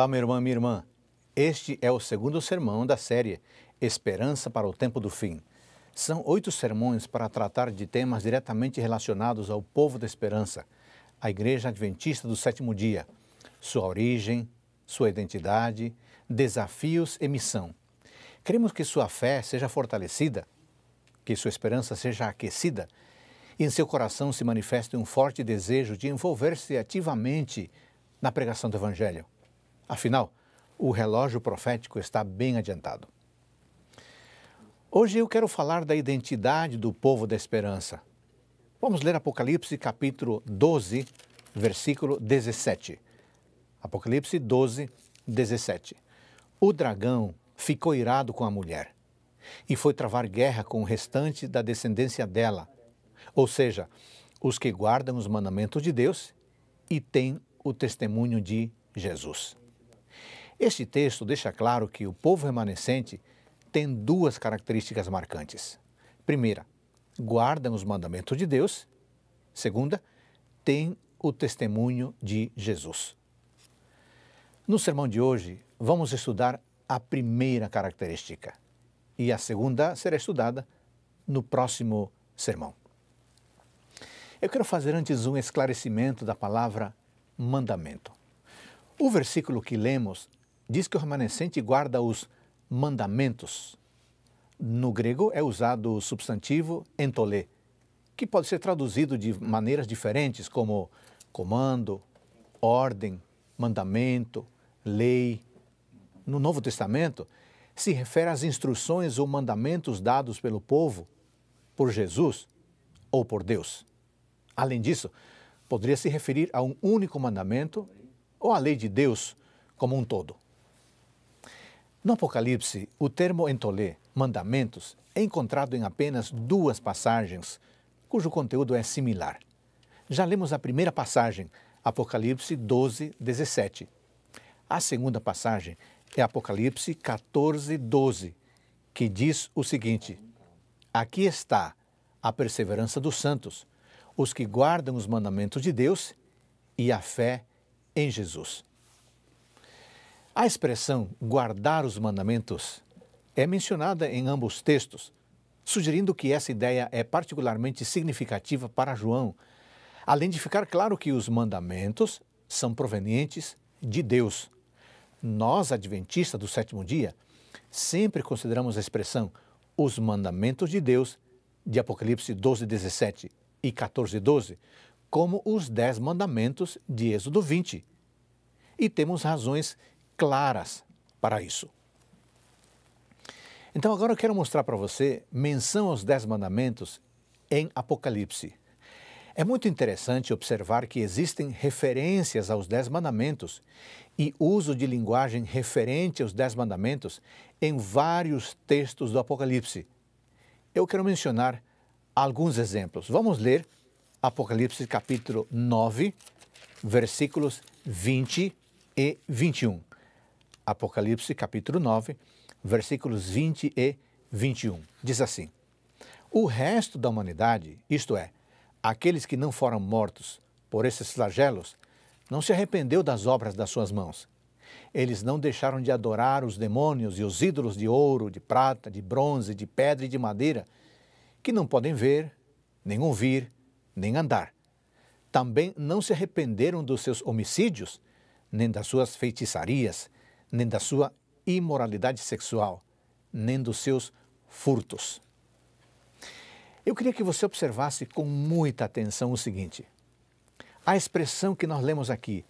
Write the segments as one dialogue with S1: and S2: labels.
S1: Olá, meu irmão minha irmã. Este é o segundo sermão da série Esperança para o Tempo do Fim. São oito sermões para tratar de temas diretamente relacionados ao povo da esperança, a Igreja Adventista do Sétimo Dia, sua origem, sua identidade, desafios e missão. Queremos que sua fé seja fortalecida, que sua esperança seja aquecida e em seu coração se manifeste um forte desejo de envolver-se ativamente na pregação do Evangelho. Afinal, o relógio profético está bem adiantado. Hoje eu quero falar da identidade do povo da esperança. Vamos ler Apocalipse capítulo 12, versículo 17. Apocalipse 12, 17. O dragão ficou irado com a mulher e foi travar guerra com o restante da descendência dela, ou seja, os que guardam os mandamentos de Deus e têm o testemunho de Jesus. Este texto deixa claro que o povo remanescente tem duas características marcantes. Primeira, guardam os mandamentos de Deus. Segunda, tem o testemunho de Jesus. No sermão de hoje, vamos estudar a primeira característica e a segunda será estudada no próximo sermão. Eu quero fazer antes um esclarecimento da palavra mandamento. O versículo que lemos diz que o remanescente guarda os mandamentos. No grego é usado o substantivo entolê, que pode ser traduzido de maneiras diferentes, como comando, ordem, mandamento, lei. No Novo Testamento, se refere às instruções ou mandamentos dados pelo povo por Jesus ou por Deus. Além disso, poderia se referir a um único mandamento ou à lei de Deus como um todo. No Apocalipse, o termo entolê, mandamentos, é encontrado em apenas duas passagens, cujo conteúdo é similar. Já lemos a primeira passagem, Apocalipse 12, 17. A segunda passagem é Apocalipse 14, 12, que diz o seguinte: Aqui está a perseverança dos santos, os que guardam os mandamentos de Deus e a fé em Jesus. A expressão guardar os mandamentos é mencionada em ambos textos, sugerindo que essa ideia é particularmente significativa para João, além de ficar claro que os mandamentos são provenientes de Deus. Nós, adventistas do sétimo dia, sempre consideramos a expressão os mandamentos de Deus de Apocalipse 12, 17 e 14, 12 como os dez mandamentos de Êxodo 20. E temos razões claras para isso. Então, agora eu quero mostrar para você menção aos Dez Mandamentos em Apocalipse. É muito interessante observar que existem referências aos Dez Mandamentos e uso de linguagem referente aos Dez Mandamentos em vários textos do Apocalipse. Eu quero mencionar alguns exemplos. Vamos ler Apocalipse capítulo 9, versículos 20 e 21. Apocalipse capítulo 9, versículos 20 e 21. Diz assim: O resto da humanidade, isto é, aqueles que não foram mortos por esses flagelos, não se arrependeu das obras das suas mãos. Eles não deixaram de adorar os demônios e os ídolos de ouro, de prata, de bronze, de pedra e de madeira, que não podem ver, nem ouvir, nem andar. Também não se arrependeram dos seus homicídios, nem das suas feitiçarias, nem da sua imoralidade sexual, nem dos seus furtos. Eu queria que você observasse com muita atenção o seguinte: a expressão que nós lemos aqui,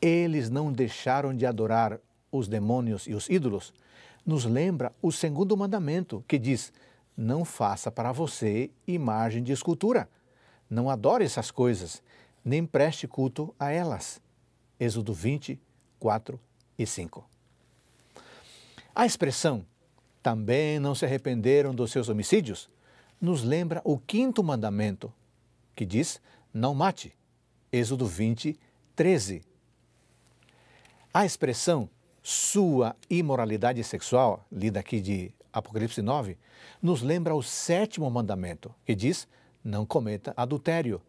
S1: eles não deixaram de adorar os demônios e os ídolos, nos lembra o segundo mandamento, que diz: não faça para você imagem de escultura. Não adore essas coisas, nem preste culto a elas. Êxodo 20, 4 e 5. A expressão também não se arrependeram dos seus homicídios nos lembra o quinto mandamento, que diz: não mate. Êxodo 20, 13. A expressão sua imoralidade sexual, lida aqui de Apocalipse 9, nos lembra o sétimo mandamento, que diz: não cometa adultério.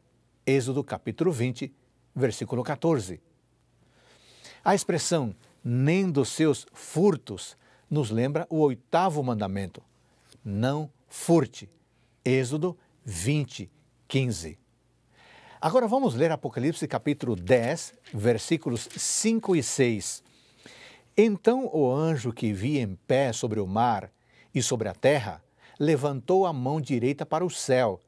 S1: Êxodo capítulo 20, versículo 14. A expressão nem dos seus furtos, nos lembra o oitavo mandamento: não furte. Êxodo 20, 15. Agora vamos ler Apocalipse capítulo 10, versículos 5 e 6. Então o anjo que via em pé sobre o mar e sobre a terra levantou a mão direita para o céu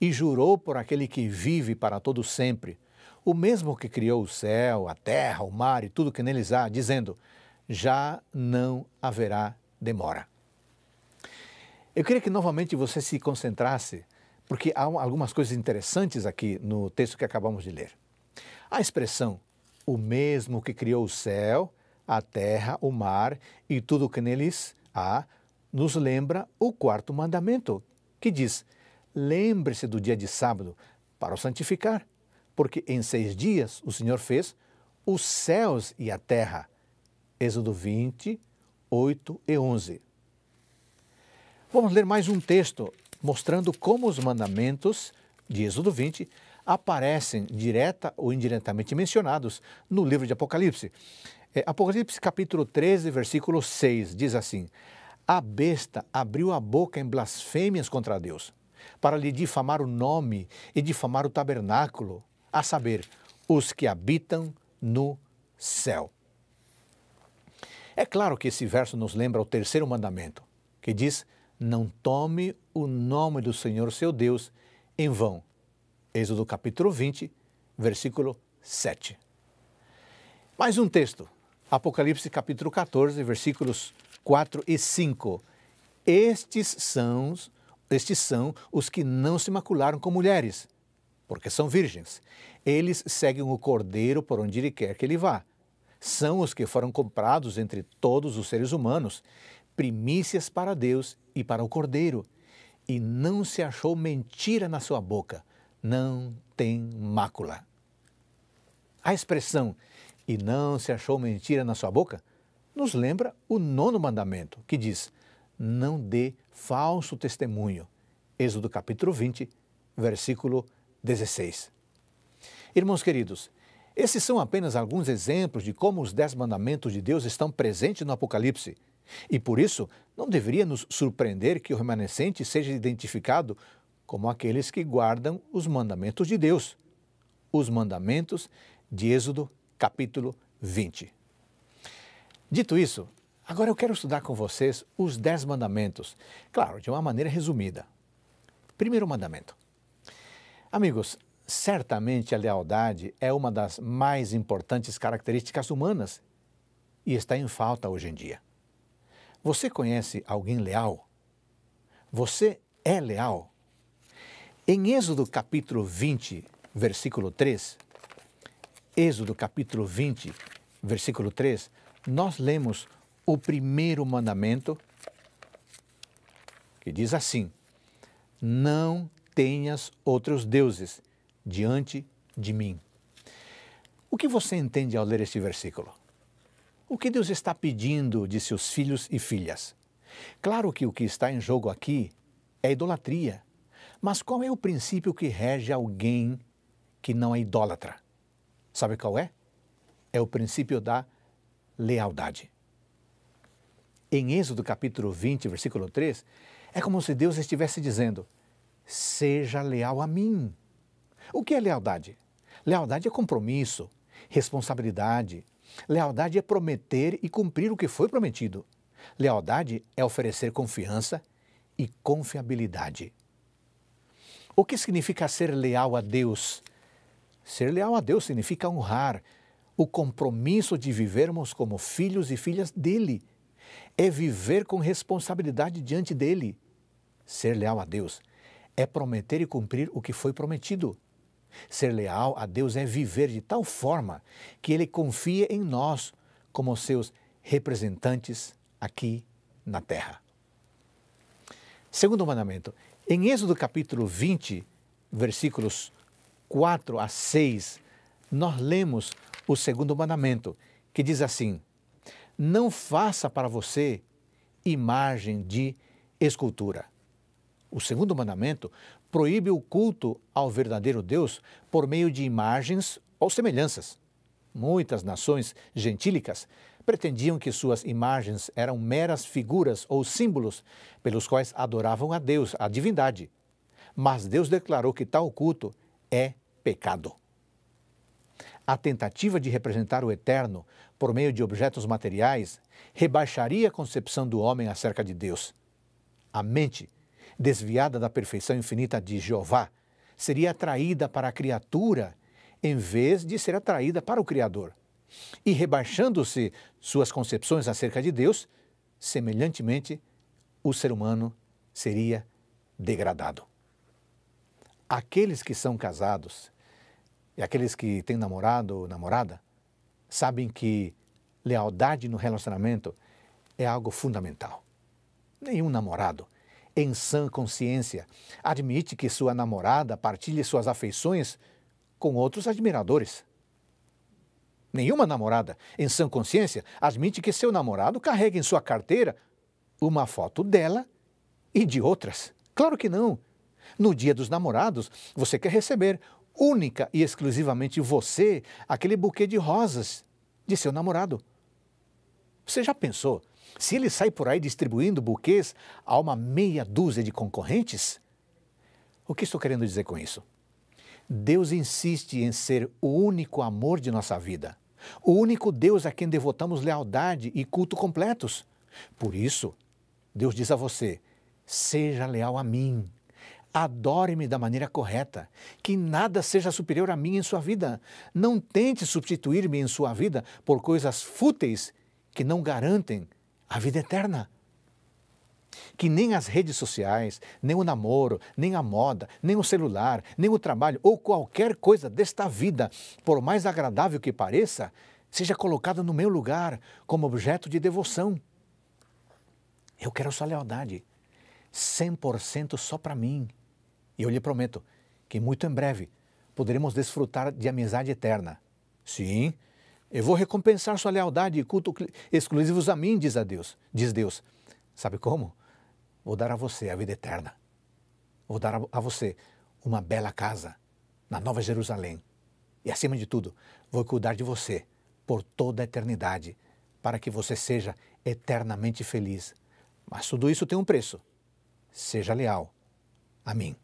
S1: e jurou por aquele que vive para todo sempre, o mesmo que criou o céu, a terra, o mar e tudo que neles há, dizendo: Já não haverá demora. Eu queria que novamente você se concentrasse, porque há algumas coisas interessantes aqui no texto que acabamos de ler. A expressão o mesmo que criou o céu, a terra, o mar e tudo o que neles há, nos lembra o quarto mandamento, que diz: Lembre-se do dia de sábado para o santificar, porque em seis dias o Senhor fez os céus e a terra. Êxodo 20, 8 e 11. Vamos ler mais um texto mostrando como os mandamentos de Êxodo 20 aparecem direta ou indiretamente mencionados no livro de Apocalipse. É, Apocalipse capítulo 13, versículo 6 diz assim: A besta abriu a boca em blasfêmias contra Deus para lhe difamar o nome e difamar o tabernáculo, a saber, os que habitam no céu. É claro que esse verso nos lembra o terceiro mandamento, que diz: Não tome o nome do Senhor seu Deus em vão. Êxodo capítulo 20, versículo 7. Mais um texto, Apocalipse capítulo 14, versículos 4 e 5. Estes são estes são os que não se macularam com mulheres, porque são virgens. Eles seguem o cordeiro por onde ele quer que ele vá. São os que foram comprados entre todos os seres humanos, primícias para Deus e para o cordeiro. E não se achou mentira na sua boca, não tem mácula. A expressão e não se achou mentira na sua boca nos lembra o nono mandamento, que diz: não dê falso testemunho. Êxodo capítulo 20, versículo 16. Irmãos queridos, esses são apenas alguns exemplos de como os dez mandamentos de Deus estão presentes no Apocalipse. E por isso, não deveria nos surpreender que o remanescente seja identificado como aqueles que guardam os mandamentos de Deus. Os mandamentos de Êxodo, capítulo 20. Dito isso, Agora eu quero estudar com vocês os Dez Mandamentos, claro, de uma maneira resumida. Primeiro mandamento. Amigos, certamente a lealdade é uma das mais importantes características humanas e está em falta hoje em dia. Você conhece alguém leal? Você é leal? Em Êxodo capítulo 20, versículo 3, Êxodo capítulo 20, versículo 3, nós lemos o primeiro mandamento, que diz assim: Não tenhas outros deuses diante de mim. O que você entende ao ler este versículo? O que Deus está pedindo de seus filhos e filhas? Claro que o que está em jogo aqui é idolatria, mas qual é o princípio que rege alguém que não é idólatra? Sabe qual é? É o princípio da lealdade em Êxodo capítulo 20, versículo 3, é como se Deus estivesse dizendo: seja leal a mim. O que é lealdade? Lealdade é compromisso, responsabilidade. Lealdade é prometer e cumprir o que foi prometido. Lealdade é oferecer confiança e confiabilidade. O que significa ser leal a Deus? Ser leal a Deus significa honrar o compromisso de vivermos como filhos e filhas dele é viver com responsabilidade diante dele. Ser leal a Deus é prometer e cumprir o que foi prometido. Ser leal a Deus é viver de tal forma que ele confia em nós como seus representantes aqui na terra. Segundo mandamento, em Êxodo capítulo 20, versículos 4 a 6, nós lemos o segundo mandamento, que diz assim: não faça para você imagem de escultura. O segundo mandamento proíbe o culto ao verdadeiro Deus por meio de imagens ou semelhanças. muitas nações gentílicas pretendiam que suas imagens eram meras figuras ou símbolos pelos quais adoravam a Deus, a divindade. Mas Deus declarou que tal culto é pecado. A tentativa de representar o eterno por meio de objetos materiais rebaixaria a concepção do homem acerca de Deus. A mente, desviada da perfeição infinita de Jeová, seria atraída para a criatura em vez de ser atraída para o Criador. E rebaixando-se suas concepções acerca de Deus, semelhantemente, o ser humano seria degradado. Aqueles que são casados e aqueles que têm namorado ou namorada sabem que lealdade no relacionamento é algo fundamental. Nenhum namorado, em sã consciência, admite que sua namorada partilhe suas afeições com outros admiradores. Nenhuma namorada, em sã consciência, admite que seu namorado carregue em sua carteira uma foto dela e de outras. Claro que não. No dia dos namorados, você quer receber única e exclusivamente você aquele buquê de rosas de seu namorado. Você já pensou se ele sai por aí distribuindo buquês a uma meia dúzia de concorrentes? O que estou querendo dizer com isso? Deus insiste em ser o único amor de nossa vida, o único Deus a quem devotamos lealdade e culto completos. Por isso, Deus diz a você: seja leal a mim, adore-me da maneira correta, que nada seja superior a mim em sua vida. Não tente substituir-me em sua vida por coisas fúteis que não garantem a vida eterna que nem as redes sociais, nem o namoro, nem a moda, nem o celular, nem o trabalho ou qualquer coisa desta vida, por mais agradável que pareça, seja colocada no meu lugar como objeto de devoção. Eu quero sua lealdade, 100% só para mim. E eu lhe prometo que muito em breve poderemos desfrutar de amizade eterna. Sim, eu vou recompensar sua lealdade e culto exclusivos a mim, diz a Deus, diz Deus. Sabe como? Vou dar a você a vida eterna. Vou dar a você uma bela casa na Nova Jerusalém. E acima de tudo, vou cuidar de você por toda a eternidade, para que você seja eternamente feliz. Mas tudo isso tem um preço. Seja leal a mim.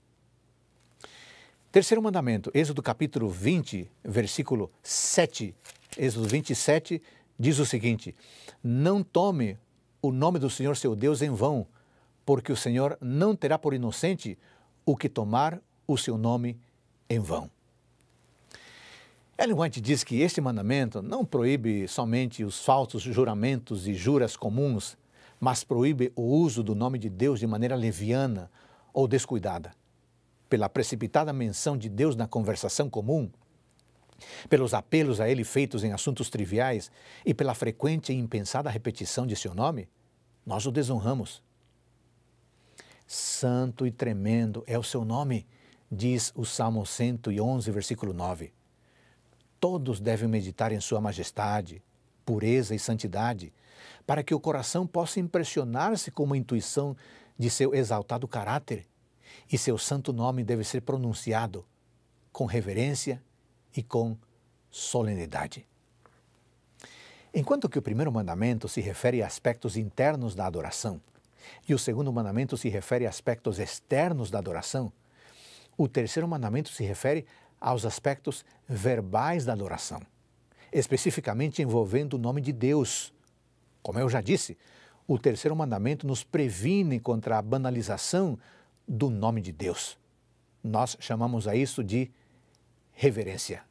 S1: Terceiro mandamento, Êxodo capítulo 20, versículo 7. Êxodo 27 diz o seguinte: Não tome o nome do Senhor seu Deus em vão, porque o Senhor não terá por inocente o que tomar o seu nome em vão. Ellen White diz que este mandamento não proíbe somente os falsos juramentos e juras comuns, mas proíbe o uso do nome de Deus de maneira leviana ou descuidada. Pela precipitada menção de Deus na conversação comum, pelos apelos a ele feitos em assuntos triviais e pela frequente e impensada repetição de seu nome, nós o desonramos. Santo e tremendo é o seu nome, diz o Salmo 111, versículo 9. Todos devem meditar em Sua majestade, pureza e santidade, para que o coração possa impressionar-se com uma intuição de seu exaltado caráter, e seu santo nome deve ser pronunciado com reverência e com solenidade. Enquanto que o primeiro mandamento se refere a aspectos internos da adoração, e o segundo mandamento se refere a aspectos externos da adoração, o terceiro mandamento se refere aos aspectos verbais da adoração, especificamente envolvendo o nome de Deus. Como eu já disse, o terceiro mandamento nos previne contra a banalização do nome de Deus. Nós chamamos a isso de reverência.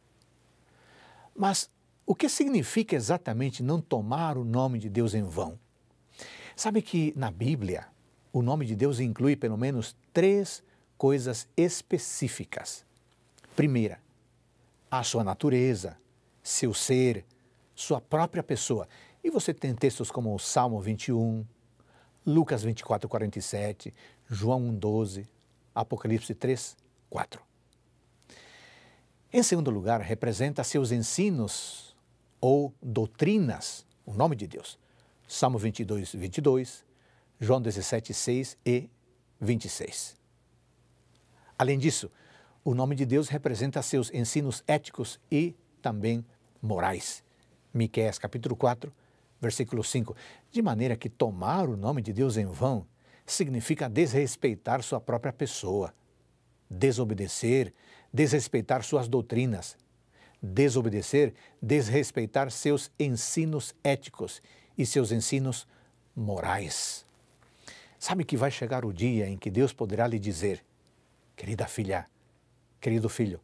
S1: Mas o que significa exatamente não tomar o nome de Deus em vão? Sabe que na Bíblia o nome de Deus inclui pelo menos três coisas específicas. Primeira, a sua natureza, seu ser, sua própria pessoa. E você tem textos como o Salmo 21, Lucas 24, 47, João 1, 12, Apocalipse 3, 4. Em segundo lugar, representa seus ensinos ou doutrinas, o nome de Deus. Salmo 22, 22, João 17, 6 e 26. Além disso, o nome de Deus representa seus ensinos éticos e também morais. Miqueias capítulo 4, versículo 5. De maneira que tomar o nome de Deus em vão significa desrespeitar sua própria pessoa, desobedecer, desrespeitar suas doutrinas, desobedecer, desrespeitar seus ensinos éticos e seus ensinos morais. Sabe que vai chegar o dia em que Deus poderá lhe dizer: Querida filha, querido filho,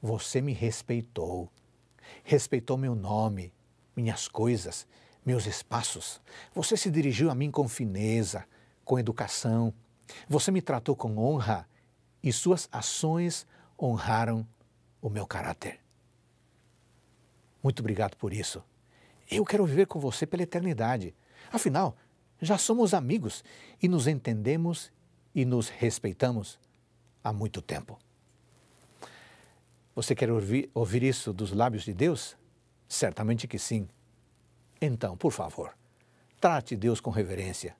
S1: você me respeitou, respeitou meu nome, minhas coisas, meus espaços. Você se dirigiu a mim com fineza, com educação. Você me tratou com honra e suas ações honraram o meu caráter. Muito obrigado por isso. Eu quero viver com você pela eternidade. Afinal, já somos amigos e nos entendemos e nos respeitamos há muito tempo. Você quer ouvir, ouvir isso dos lábios de Deus? Certamente que sim. Então, por favor, trate Deus com reverência,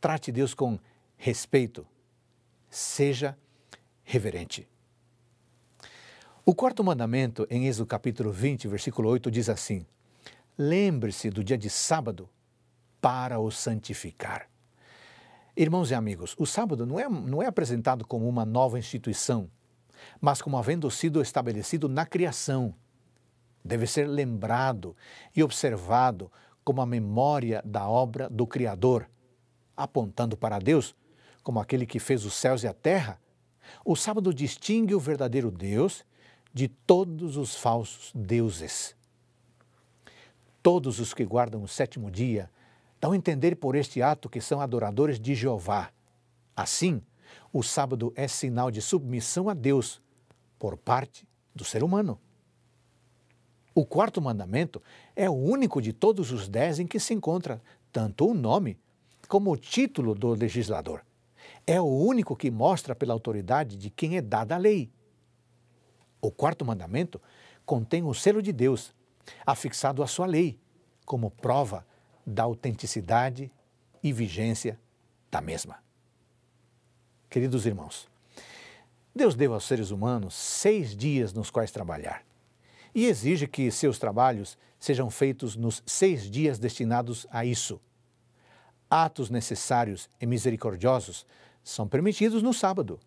S1: trate Deus com respeito, seja reverente. O quarto mandamento, em Êxodo capítulo 20, versículo 8, diz assim: Lembre-se do dia de sábado para o santificar. Irmãos e amigos, o sábado não é, não é apresentado como uma nova instituição, mas como havendo sido estabelecido na criação. Deve ser lembrado e observado como a memória da obra do Criador, apontando para Deus como aquele que fez os céus e a terra. O sábado distingue o verdadeiro Deus de todos os falsos deuses. Todos os que guardam o sétimo dia Dão a entender por este ato que são adoradores de Jeová. Assim, o sábado é sinal de submissão a Deus por parte do ser humano. O quarto mandamento é o único de todos os dez em que se encontra tanto o nome como o título do legislador. É o único que mostra pela autoridade de quem é dada a lei. O quarto mandamento contém o selo de Deus, afixado à sua lei, como prova da autenticidade e vigência da mesma. Queridos irmãos, Deus deu aos seres humanos seis dias nos quais trabalhar e exige que seus trabalhos sejam feitos nos seis dias destinados a isso. Atos necessários e misericordiosos são permitidos no sábado.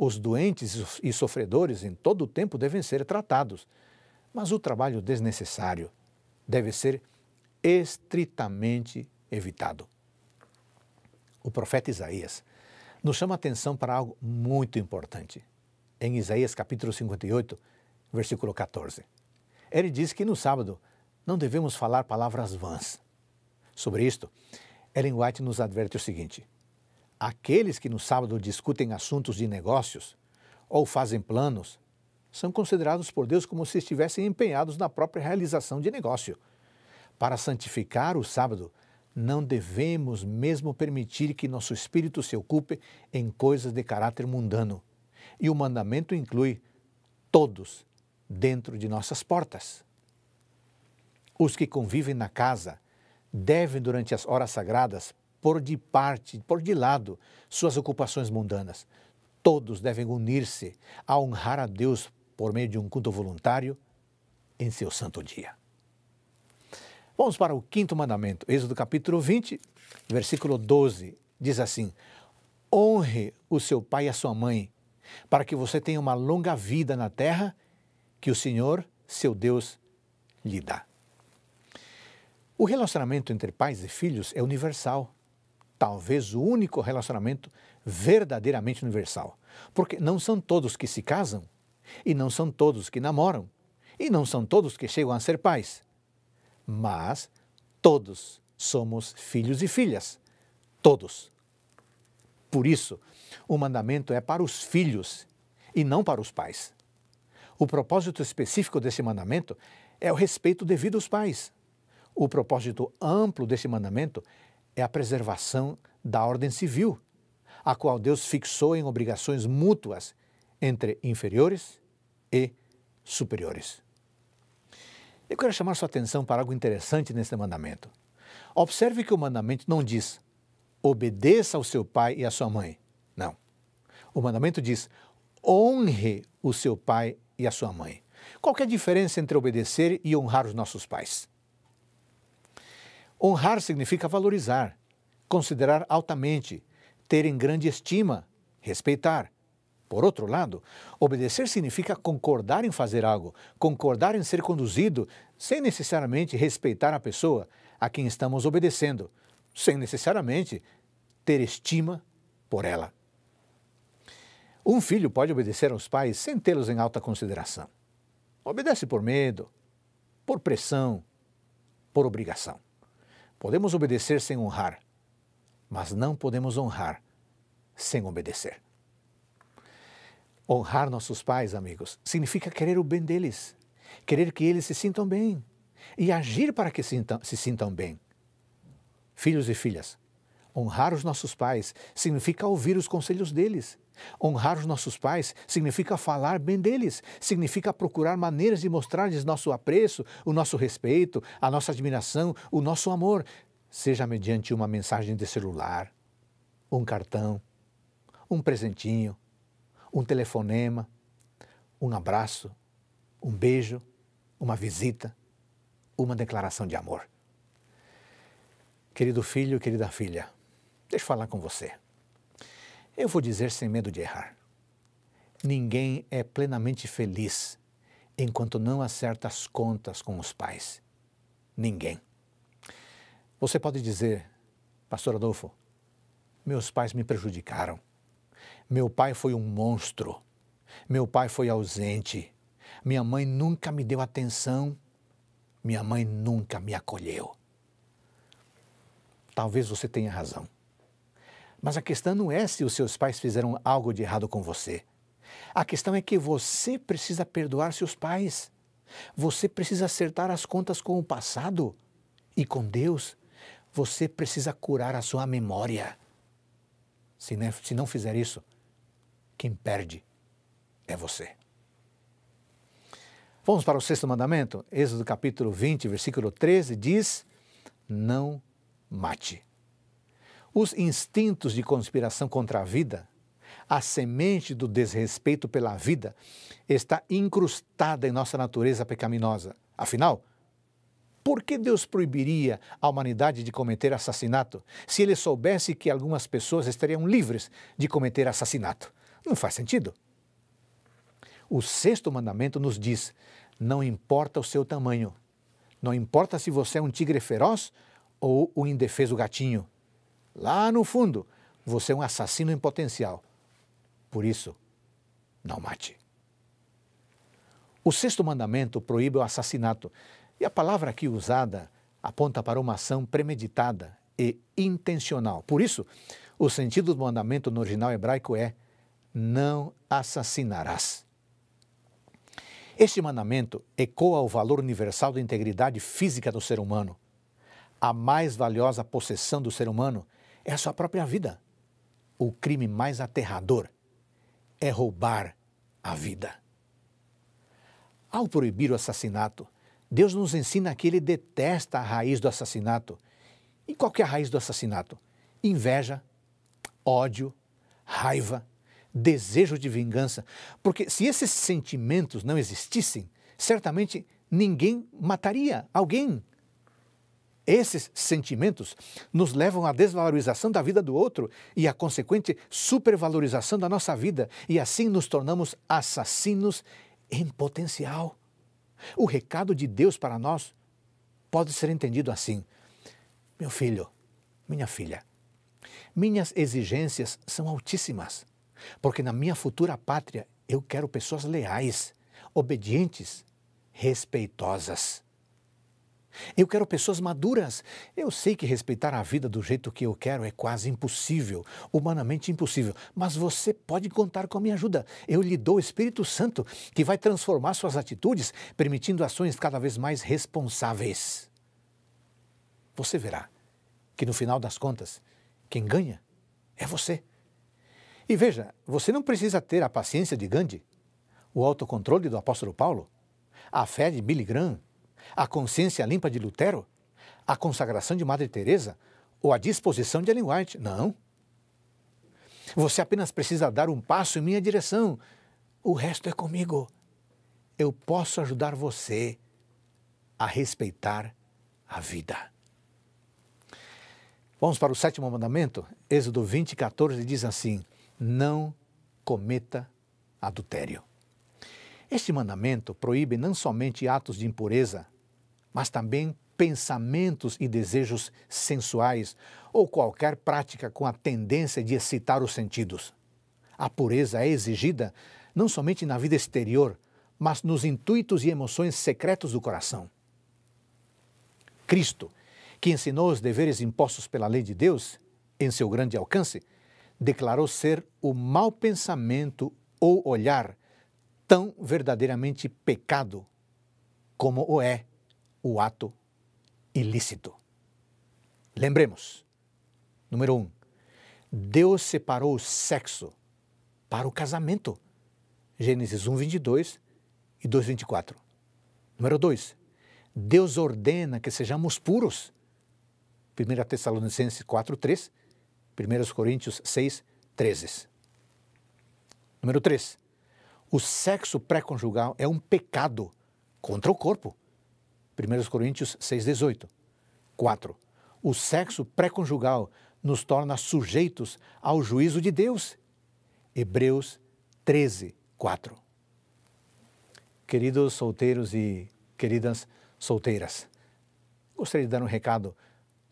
S1: Os doentes e sofredores em todo o tempo devem ser tratados, mas o trabalho desnecessário deve ser estritamente evitado. O profeta Isaías nos chama a atenção para algo muito importante. Em Isaías capítulo 58, versículo 14. Ele diz que no sábado não devemos falar palavras vãs. Sobre isto, Ellen White nos adverte o seguinte: aqueles que no sábado discutem assuntos de negócios ou fazem planos são considerados por Deus como se estivessem empenhados na própria realização de negócio para santificar o sábado, não devemos mesmo permitir que nosso espírito se ocupe em coisas de caráter mundano. E o mandamento inclui todos dentro de nossas portas. Os que convivem na casa devem, durante as horas sagradas, pôr de parte, pôr de lado suas ocupações mundanas. Todos devem unir-se a honrar a Deus por meio de um culto voluntário em seu santo dia. Vamos para o quinto mandamento, Êxodo capítulo 20, versículo 12. Diz assim: Honre o seu pai e a sua mãe, para que você tenha uma longa vida na terra que o Senhor, seu Deus, lhe dá. O relacionamento entre pais e filhos é universal, talvez o único relacionamento verdadeiramente universal, porque não são todos que se casam, e não são todos que namoram, e não são todos que chegam a ser pais mas todos somos filhos e filhas. Todos. Por isso, o mandamento é para os filhos e não para os pais. O propósito específico desse mandamento é o respeito devido aos pais. O propósito amplo desse mandamento é a preservação da ordem civil, a qual Deus fixou em obrigações mútuas entre inferiores e superiores. Eu quero chamar sua atenção para algo interessante nesse mandamento. Observe que o mandamento não diz obedeça ao seu pai e à sua mãe. Não. O mandamento diz honre o seu pai e a sua mãe. Qual é a diferença entre obedecer e honrar os nossos pais? Honrar significa valorizar, considerar altamente, ter em grande estima, respeitar. Por outro lado, obedecer significa concordar em fazer algo, concordar em ser conduzido, sem necessariamente respeitar a pessoa a quem estamos obedecendo, sem necessariamente ter estima por ela. Um filho pode obedecer aos pais sem tê-los em alta consideração. Obedece por medo, por pressão, por obrigação. Podemos obedecer sem honrar, mas não podemos honrar sem obedecer. Honrar nossos pais, amigos, significa querer o bem deles, querer que eles se sintam bem e agir para que se sintam bem. Filhos e filhas, honrar os nossos pais significa ouvir os conselhos deles. Honrar os nossos pais significa falar bem deles, significa procurar maneiras de mostrar-lhes nosso apreço, o nosso respeito, a nossa admiração, o nosso amor, seja mediante uma mensagem de celular, um cartão, um presentinho, um telefonema, um abraço, um beijo, uma visita, uma declaração de amor. Querido filho, querida filha, deixa eu falar com você. Eu vou dizer sem medo de errar. Ninguém é plenamente feliz enquanto não acerta as contas com os pais. Ninguém. Você pode dizer, Pastor Adolfo, meus pais me prejudicaram. Meu pai foi um monstro. Meu pai foi ausente. Minha mãe nunca me deu atenção. Minha mãe nunca me acolheu. Talvez você tenha razão. Mas a questão não é se os seus pais fizeram algo de errado com você. A questão é que você precisa perdoar seus pais. Você precisa acertar as contas com o passado. E com Deus, você precisa curar a sua memória. Se não, se não fizer isso, quem perde é você. Vamos para o sexto mandamento? Êxodo capítulo 20, versículo 13 diz: Não mate. Os instintos de conspiração contra a vida, a semente do desrespeito pela vida, está incrustada em nossa natureza pecaminosa. Afinal, por que Deus proibiria a humanidade de cometer assassinato se ele soubesse que algumas pessoas estariam livres de cometer assassinato? Não faz sentido. O sexto mandamento nos diz: não importa o seu tamanho, não importa se você é um tigre feroz ou um indefeso gatinho. Lá no fundo, você é um assassino em potencial. Por isso, não mate. O sexto mandamento proíbe o assassinato, e a palavra aqui usada aponta para uma ação premeditada e intencional. Por isso, o sentido do mandamento no original hebraico é: não assassinarás. Este mandamento ecoa o valor universal da integridade física do ser humano. A mais valiosa possessão do ser humano é a sua própria vida. O crime mais aterrador é roubar a vida. Ao proibir o assassinato, Deus nos ensina que ele detesta a raiz do assassinato. E qual é a raiz do assassinato? Inveja, ódio, raiva, desejo de vingança. Porque se esses sentimentos não existissem, certamente ninguém mataria alguém. Esses sentimentos nos levam à desvalorização da vida do outro e à consequente supervalorização da nossa vida, e assim nos tornamos assassinos em potencial. O recado de Deus para nós pode ser entendido assim: meu filho, minha filha, minhas exigências são altíssimas, porque na minha futura pátria eu quero pessoas leais, obedientes, respeitosas. Eu quero pessoas maduras. Eu sei que respeitar a vida do jeito que eu quero é quase impossível, humanamente impossível, mas você pode contar com a minha ajuda. Eu lhe dou o Espírito Santo, que vai transformar suas atitudes, permitindo ações cada vez mais responsáveis. Você verá que no final das contas, quem ganha é você. E veja, você não precisa ter a paciência de Gandhi, o autocontrole do apóstolo Paulo, a fé de Billy Graham, a consciência limpa de Lutero? A consagração de Madre Teresa? Ou a disposição de Ellen White? Não. Você apenas precisa dar um passo em minha direção. O resto é comigo. eu posso ajudar você a respeitar a vida. Vamos para o sétimo mandamento? Êxodo 20, 14 diz assim: Não cometa adultério. Este mandamento proíbe não somente atos de impureza, mas também pensamentos e desejos sensuais ou qualquer prática com a tendência de excitar os sentidos. A pureza é exigida não somente na vida exterior, mas nos intuitos e emoções secretos do coração. Cristo, que ensinou os deveres impostos pela lei de Deus, em seu grande alcance, declarou ser o mau pensamento ou olhar tão verdadeiramente pecado como o é o ato ilícito. Lembremos, número um, Deus separou o sexo para o casamento. Gênesis 1, 22 e 2, 24. Número 2, Deus ordena que sejamos puros. 1 Tessalonicenses 4, 3, 1 Coríntios 6, 13. Número 3, o sexo pré-conjugal é um pecado contra o corpo. 1 Coríntios 6,18. 4. O sexo pré-conjugal nos torna sujeitos ao juízo de Deus. Hebreus 13, 4. Queridos solteiros e queridas solteiras, gostaria de dar um recado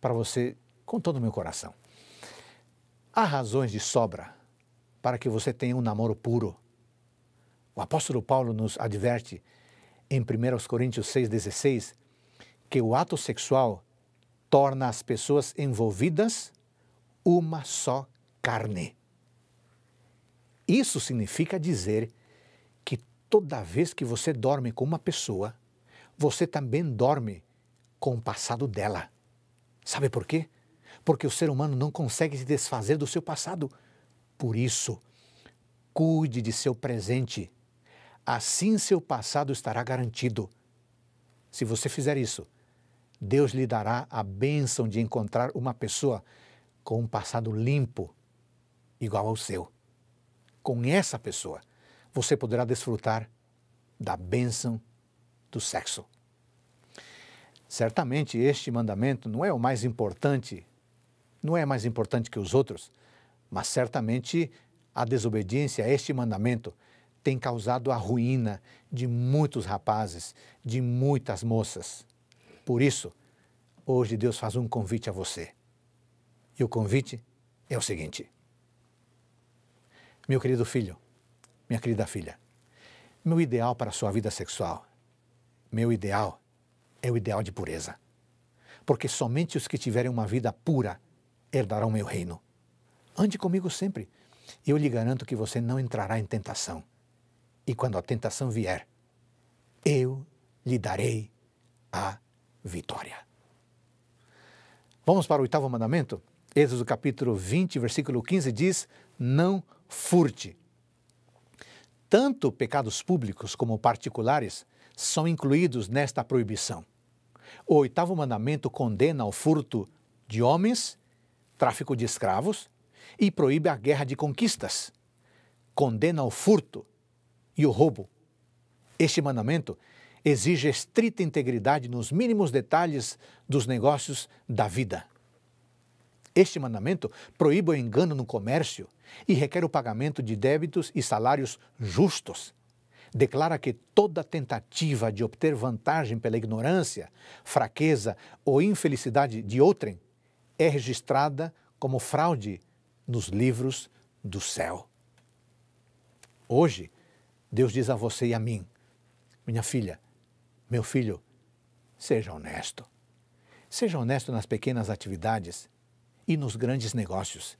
S1: para você com todo o meu coração. Há razões de sobra para que você tenha um namoro puro o apóstolo Paulo nos adverte em 1 Coríntios 6,16 que o ato sexual torna as pessoas envolvidas uma só carne. Isso significa dizer que toda vez que você dorme com uma pessoa, você também dorme com o passado dela. Sabe por quê? Porque o ser humano não consegue se desfazer do seu passado. Por isso, cuide de seu presente assim seu passado estará garantido. Se você fizer isso, Deus lhe dará a bênção de encontrar uma pessoa com um passado limpo, igual ao seu. Com essa pessoa, você poderá desfrutar da bênção do sexo. Certamente este mandamento não é o mais importante, não é mais importante que os outros, mas certamente a desobediência a este mandamento tem causado a ruína de muitos rapazes, de muitas moças. Por isso, hoje Deus faz um convite a você. E o convite é o seguinte: Meu querido filho, minha querida filha, meu ideal para a sua vida sexual, meu ideal é o ideal de pureza. Porque somente os que tiverem uma vida pura herdarão meu reino. Ande comigo sempre, e eu lhe garanto que você não entrará em tentação e quando a tentação vier, eu lhe darei a vitória. Vamos para o oitavo mandamento? Êxodo capítulo 20, versículo 15 diz: Não furte. Tanto pecados públicos como particulares são incluídos nesta proibição. O oitavo mandamento condena o furto de homens, tráfico de escravos e proíbe a guerra de conquistas. Condena o furto, e o roubo. Este mandamento exige estrita integridade nos mínimos detalhes dos negócios da vida. Este mandamento proíbe o engano no comércio e requer o pagamento de débitos e salários justos. Declara que toda tentativa de obter vantagem pela ignorância, fraqueza ou infelicidade de outrem é registrada como fraude nos livros do céu. Hoje, Deus diz a você e a mim: minha filha, meu filho, seja honesto. Seja honesto nas pequenas atividades e nos grandes negócios.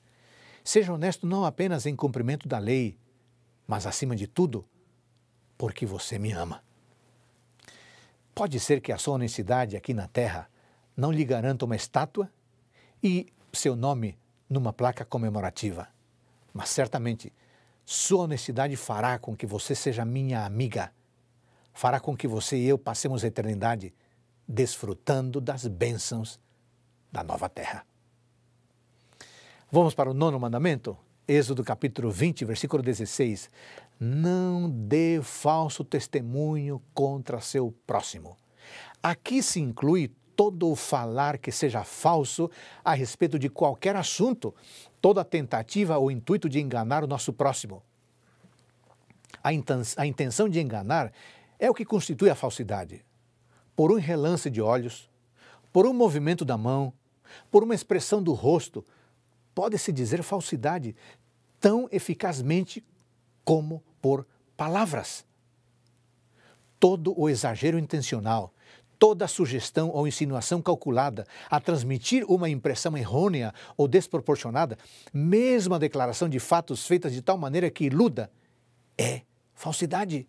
S1: Seja honesto não apenas em cumprimento da lei, mas acima de tudo, porque você me ama. Pode ser que a sua honestidade aqui na terra não lhe garanta uma estátua e seu nome numa placa comemorativa, mas certamente sua honestidade fará com que você seja minha amiga, fará com que você e eu passemos a eternidade desfrutando das bênçãos da nova terra. Vamos para o nono mandamento? Êxodo capítulo 20, versículo 16. Não dê falso testemunho contra seu próximo. Aqui se inclui todo o falar que seja falso a respeito de qualquer assunto, toda tentativa ou intuito de enganar o nosso próximo. A, intenção de enganar é o que constitui a falsidade. Por um relance de olhos, por um movimento da mão, por uma expressão do rosto, pode-se dizer falsidade tão eficazmente como por palavras. Todo o exagero intencional, toda sugestão ou insinuação calculada a transmitir uma impressão errônea ou desproporcionada, mesmo a declaração de fatos feitas de tal maneira que iluda, é falsidade.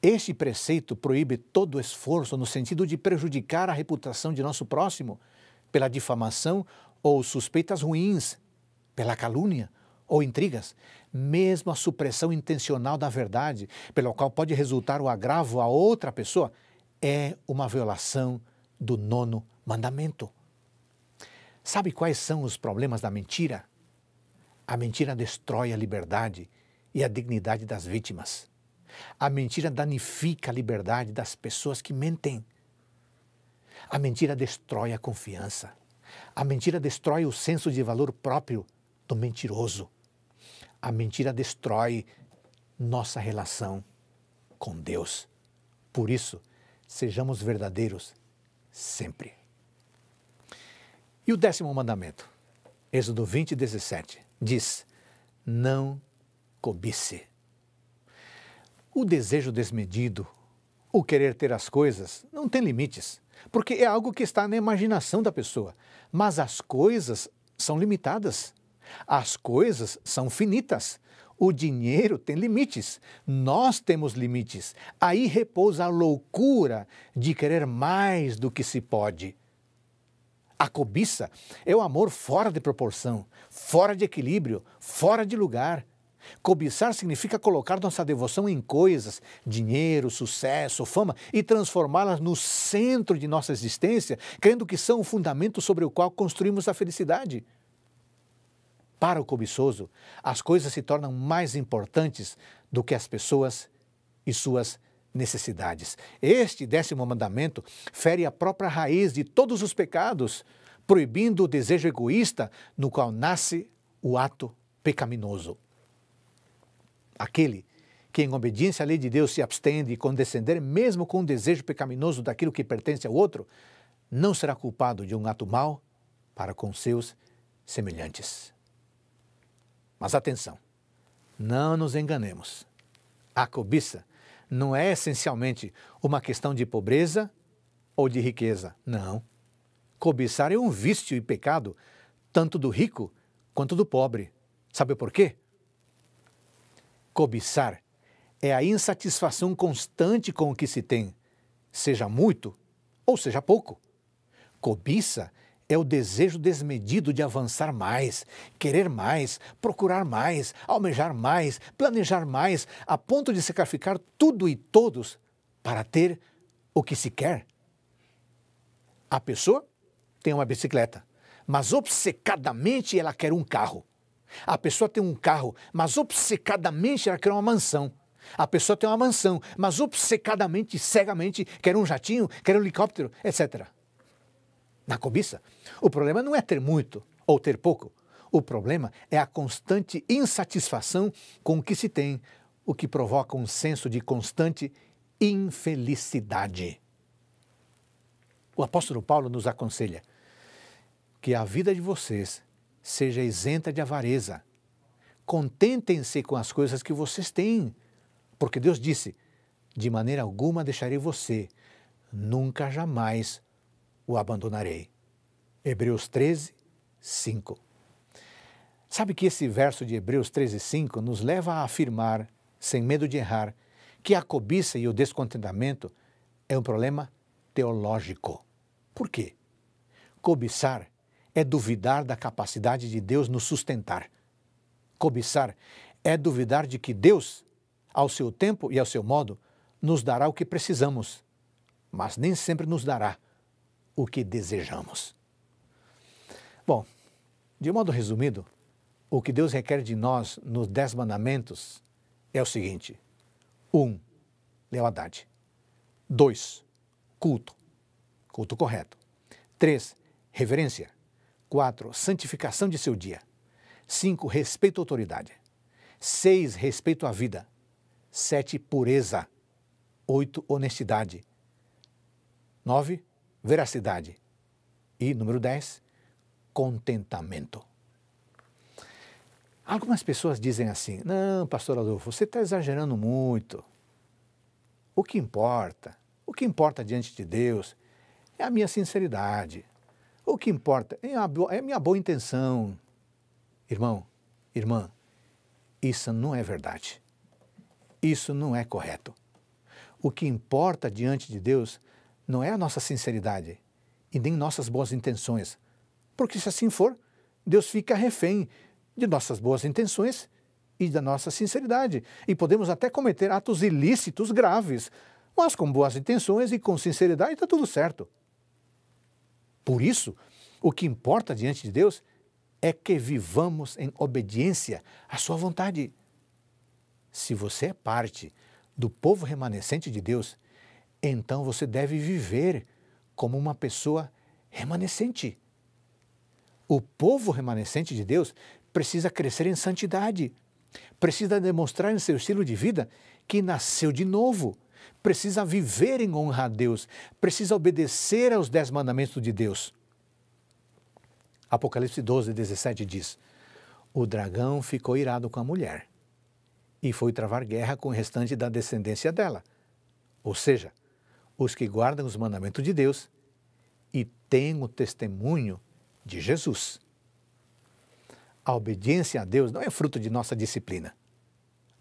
S1: Este preceito proíbe todo esforço no sentido de prejudicar a reputação de nosso próximo pela difamação ou suspeitas ruins, pela calúnia ou intrigas, mesmo a supressão intencional da verdade, pelo qual pode resultar o agravo a outra pessoa, é uma violação do nono mandamento. Sabe quais são os problemas da mentira? A mentira destrói a liberdade e a dignidade das vítimas. A mentira danifica a liberdade das pessoas que mentem. A mentira destrói a confiança. A mentira destrói o senso de valor próprio do mentiroso. A mentira destrói nossa relação com Deus. Por isso, sejamos verdadeiros sempre. E o décimo mandamento, Êxodo 20, 17, diz: Não cobice. O desejo desmedido, o querer ter as coisas, não tem limites, porque é algo que está na imaginação da pessoa. Mas as coisas são limitadas. As coisas são finitas. O dinheiro tem limites, nós temos limites. Aí repousa a loucura de querer mais do que se pode. A cobiça é o amor fora de proporção, fora de equilíbrio, fora de lugar. Cobiçar significa colocar nossa devoção em coisas, dinheiro, sucesso, fama, e transformá-las no centro de nossa existência, crendo que são o fundamento sobre o qual construímos a felicidade. Para o cobiçoso, as coisas se tornam mais importantes do que as pessoas e suas necessidades. Este décimo mandamento fere a própria raiz de todos os pecados, proibindo o desejo egoísta no qual nasce o ato pecaminoso. Aquele que, em obediência à lei de Deus, se abstém de condescender, mesmo com o desejo pecaminoso daquilo que pertence ao outro, não será culpado de um ato mau para com seus semelhantes. Mas atenção, não nos enganemos. A cobiça não é essencialmente uma questão de pobreza ou de riqueza. Não. Cobiçar é um vício e pecado, tanto do rico quanto do pobre. Sabe por quê? Cobiçar é a insatisfação constante com o que se tem, seja muito ou seja pouco. Cobiça é o desejo desmedido de avançar mais, querer mais, procurar mais, almejar mais, planejar mais, a ponto de sacrificar tudo e todos para ter o que se quer. A pessoa tem uma bicicleta, mas obcecadamente ela quer um carro. A pessoa tem um carro, mas obcecadamente ela quer uma mansão. A pessoa tem uma mansão, mas obcecadamente, cegamente, quer um jatinho, quer um helicóptero, etc na cobiça. O problema não é ter muito ou ter pouco. O problema é a constante insatisfação com o que se tem, o que provoca um senso de constante infelicidade. O apóstolo Paulo nos aconselha que a vida de vocês seja isenta de avareza. Contentem-se com as coisas que vocês têm, porque Deus disse: de maneira alguma deixarei você, nunca jamais o abandonarei. Hebreus 13, 5. Sabe que esse verso de Hebreus 13, 5 nos leva a afirmar, sem medo de errar, que a cobiça e o descontentamento é um problema teológico. Por quê? Cobiçar é duvidar da capacidade de Deus nos sustentar. Cobiçar é duvidar de que Deus, ao seu tempo e ao seu modo, nos dará o que precisamos, mas nem sempre nos dará o que desejamos. Bom, de modo resumido, o que Deus requer de nós nos Dez Mandamentos é o seguinte: 1. Um, lealdade. 2. Culto. Culto correto. 3. Reverência. 4. Santificação de seu dia. 5. Respeito à autoridade. 6. Respeito à vida. 7. Pureza. 8. Honestidade. 9. Veracidade. E número 10. Contentamento. Algumas pessoas dizem assim: não, pastor Adolfo, você está exagerando muito. O que importa, o que importa diante de Deus é a minha sinceridade. O que importa é a, é a minha boa intenção. Irmão, irmã, isso não é verdade. Isso não é correto. O que importa diante de Deus não é a nossa sinceridade e nem nossas boas intenções. Porque se assim for, Deus fica refém de nossas boas intenções e da nossa sinceridade. E podemos até cometer atos ilícitos graves, mas com boas intenções e com sinceridade está tudo certo. Por isso, o que importa diante de Deus é que vivamos em obediência à Sua vontade. Se você é parte do povo remanescente de Deus, então você deve viver como uma pessoa remanescente. O povo remanescente de Deus precisa crescer em santidade, precisa demonstrar em seu estilo de vida que nasceu de novo, precisa viver em honra a Deus, precisa obedecer aos dez mandamentos de Deus. Apocalipse 12, 17 diz: O dragão ficou irado com a mulher e foi travar guerra com o restante da descendência dela, ou seja, os que guardam os mandamentos de Deus e têm o testemunho de Jesus. A obediência a Deus não é fruto de nossa disciplina.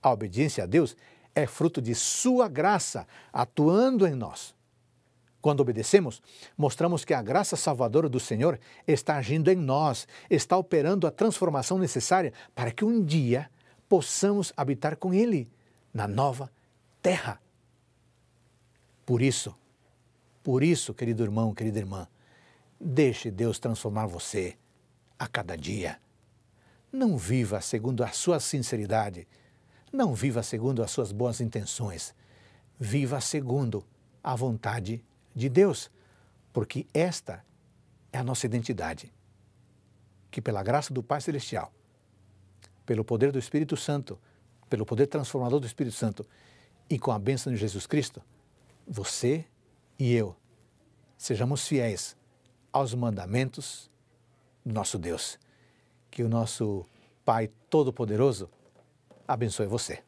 S1: A obediência a Deus é fruto de Sua graça atuando em nós. Quando obedecemos, mostramos que a graça salvadora do Senhor está agindo em nós, está operando a transformação necessária para que um dia possamos habitar com Ele na nova terra. Por isso, por isso, querido irmão, querida irmã, deixe Deus transformar você a cada dia. Não viva segundo a sua sinceridade. Não viva segundo as suas boas intenções. Viva segundo a vontade de Deus, porque esta é a nossa identidade. Que pela graça do Pai Celestial, pelo poder do Espírito Santo, pelo poder transformador do Espírito Santo e com a bênção de Jesus Cristo, você e eu sejamos fiéis aos mandamentos do nosso Deus que o nosso Pai Todo-Poderoso abençoe você.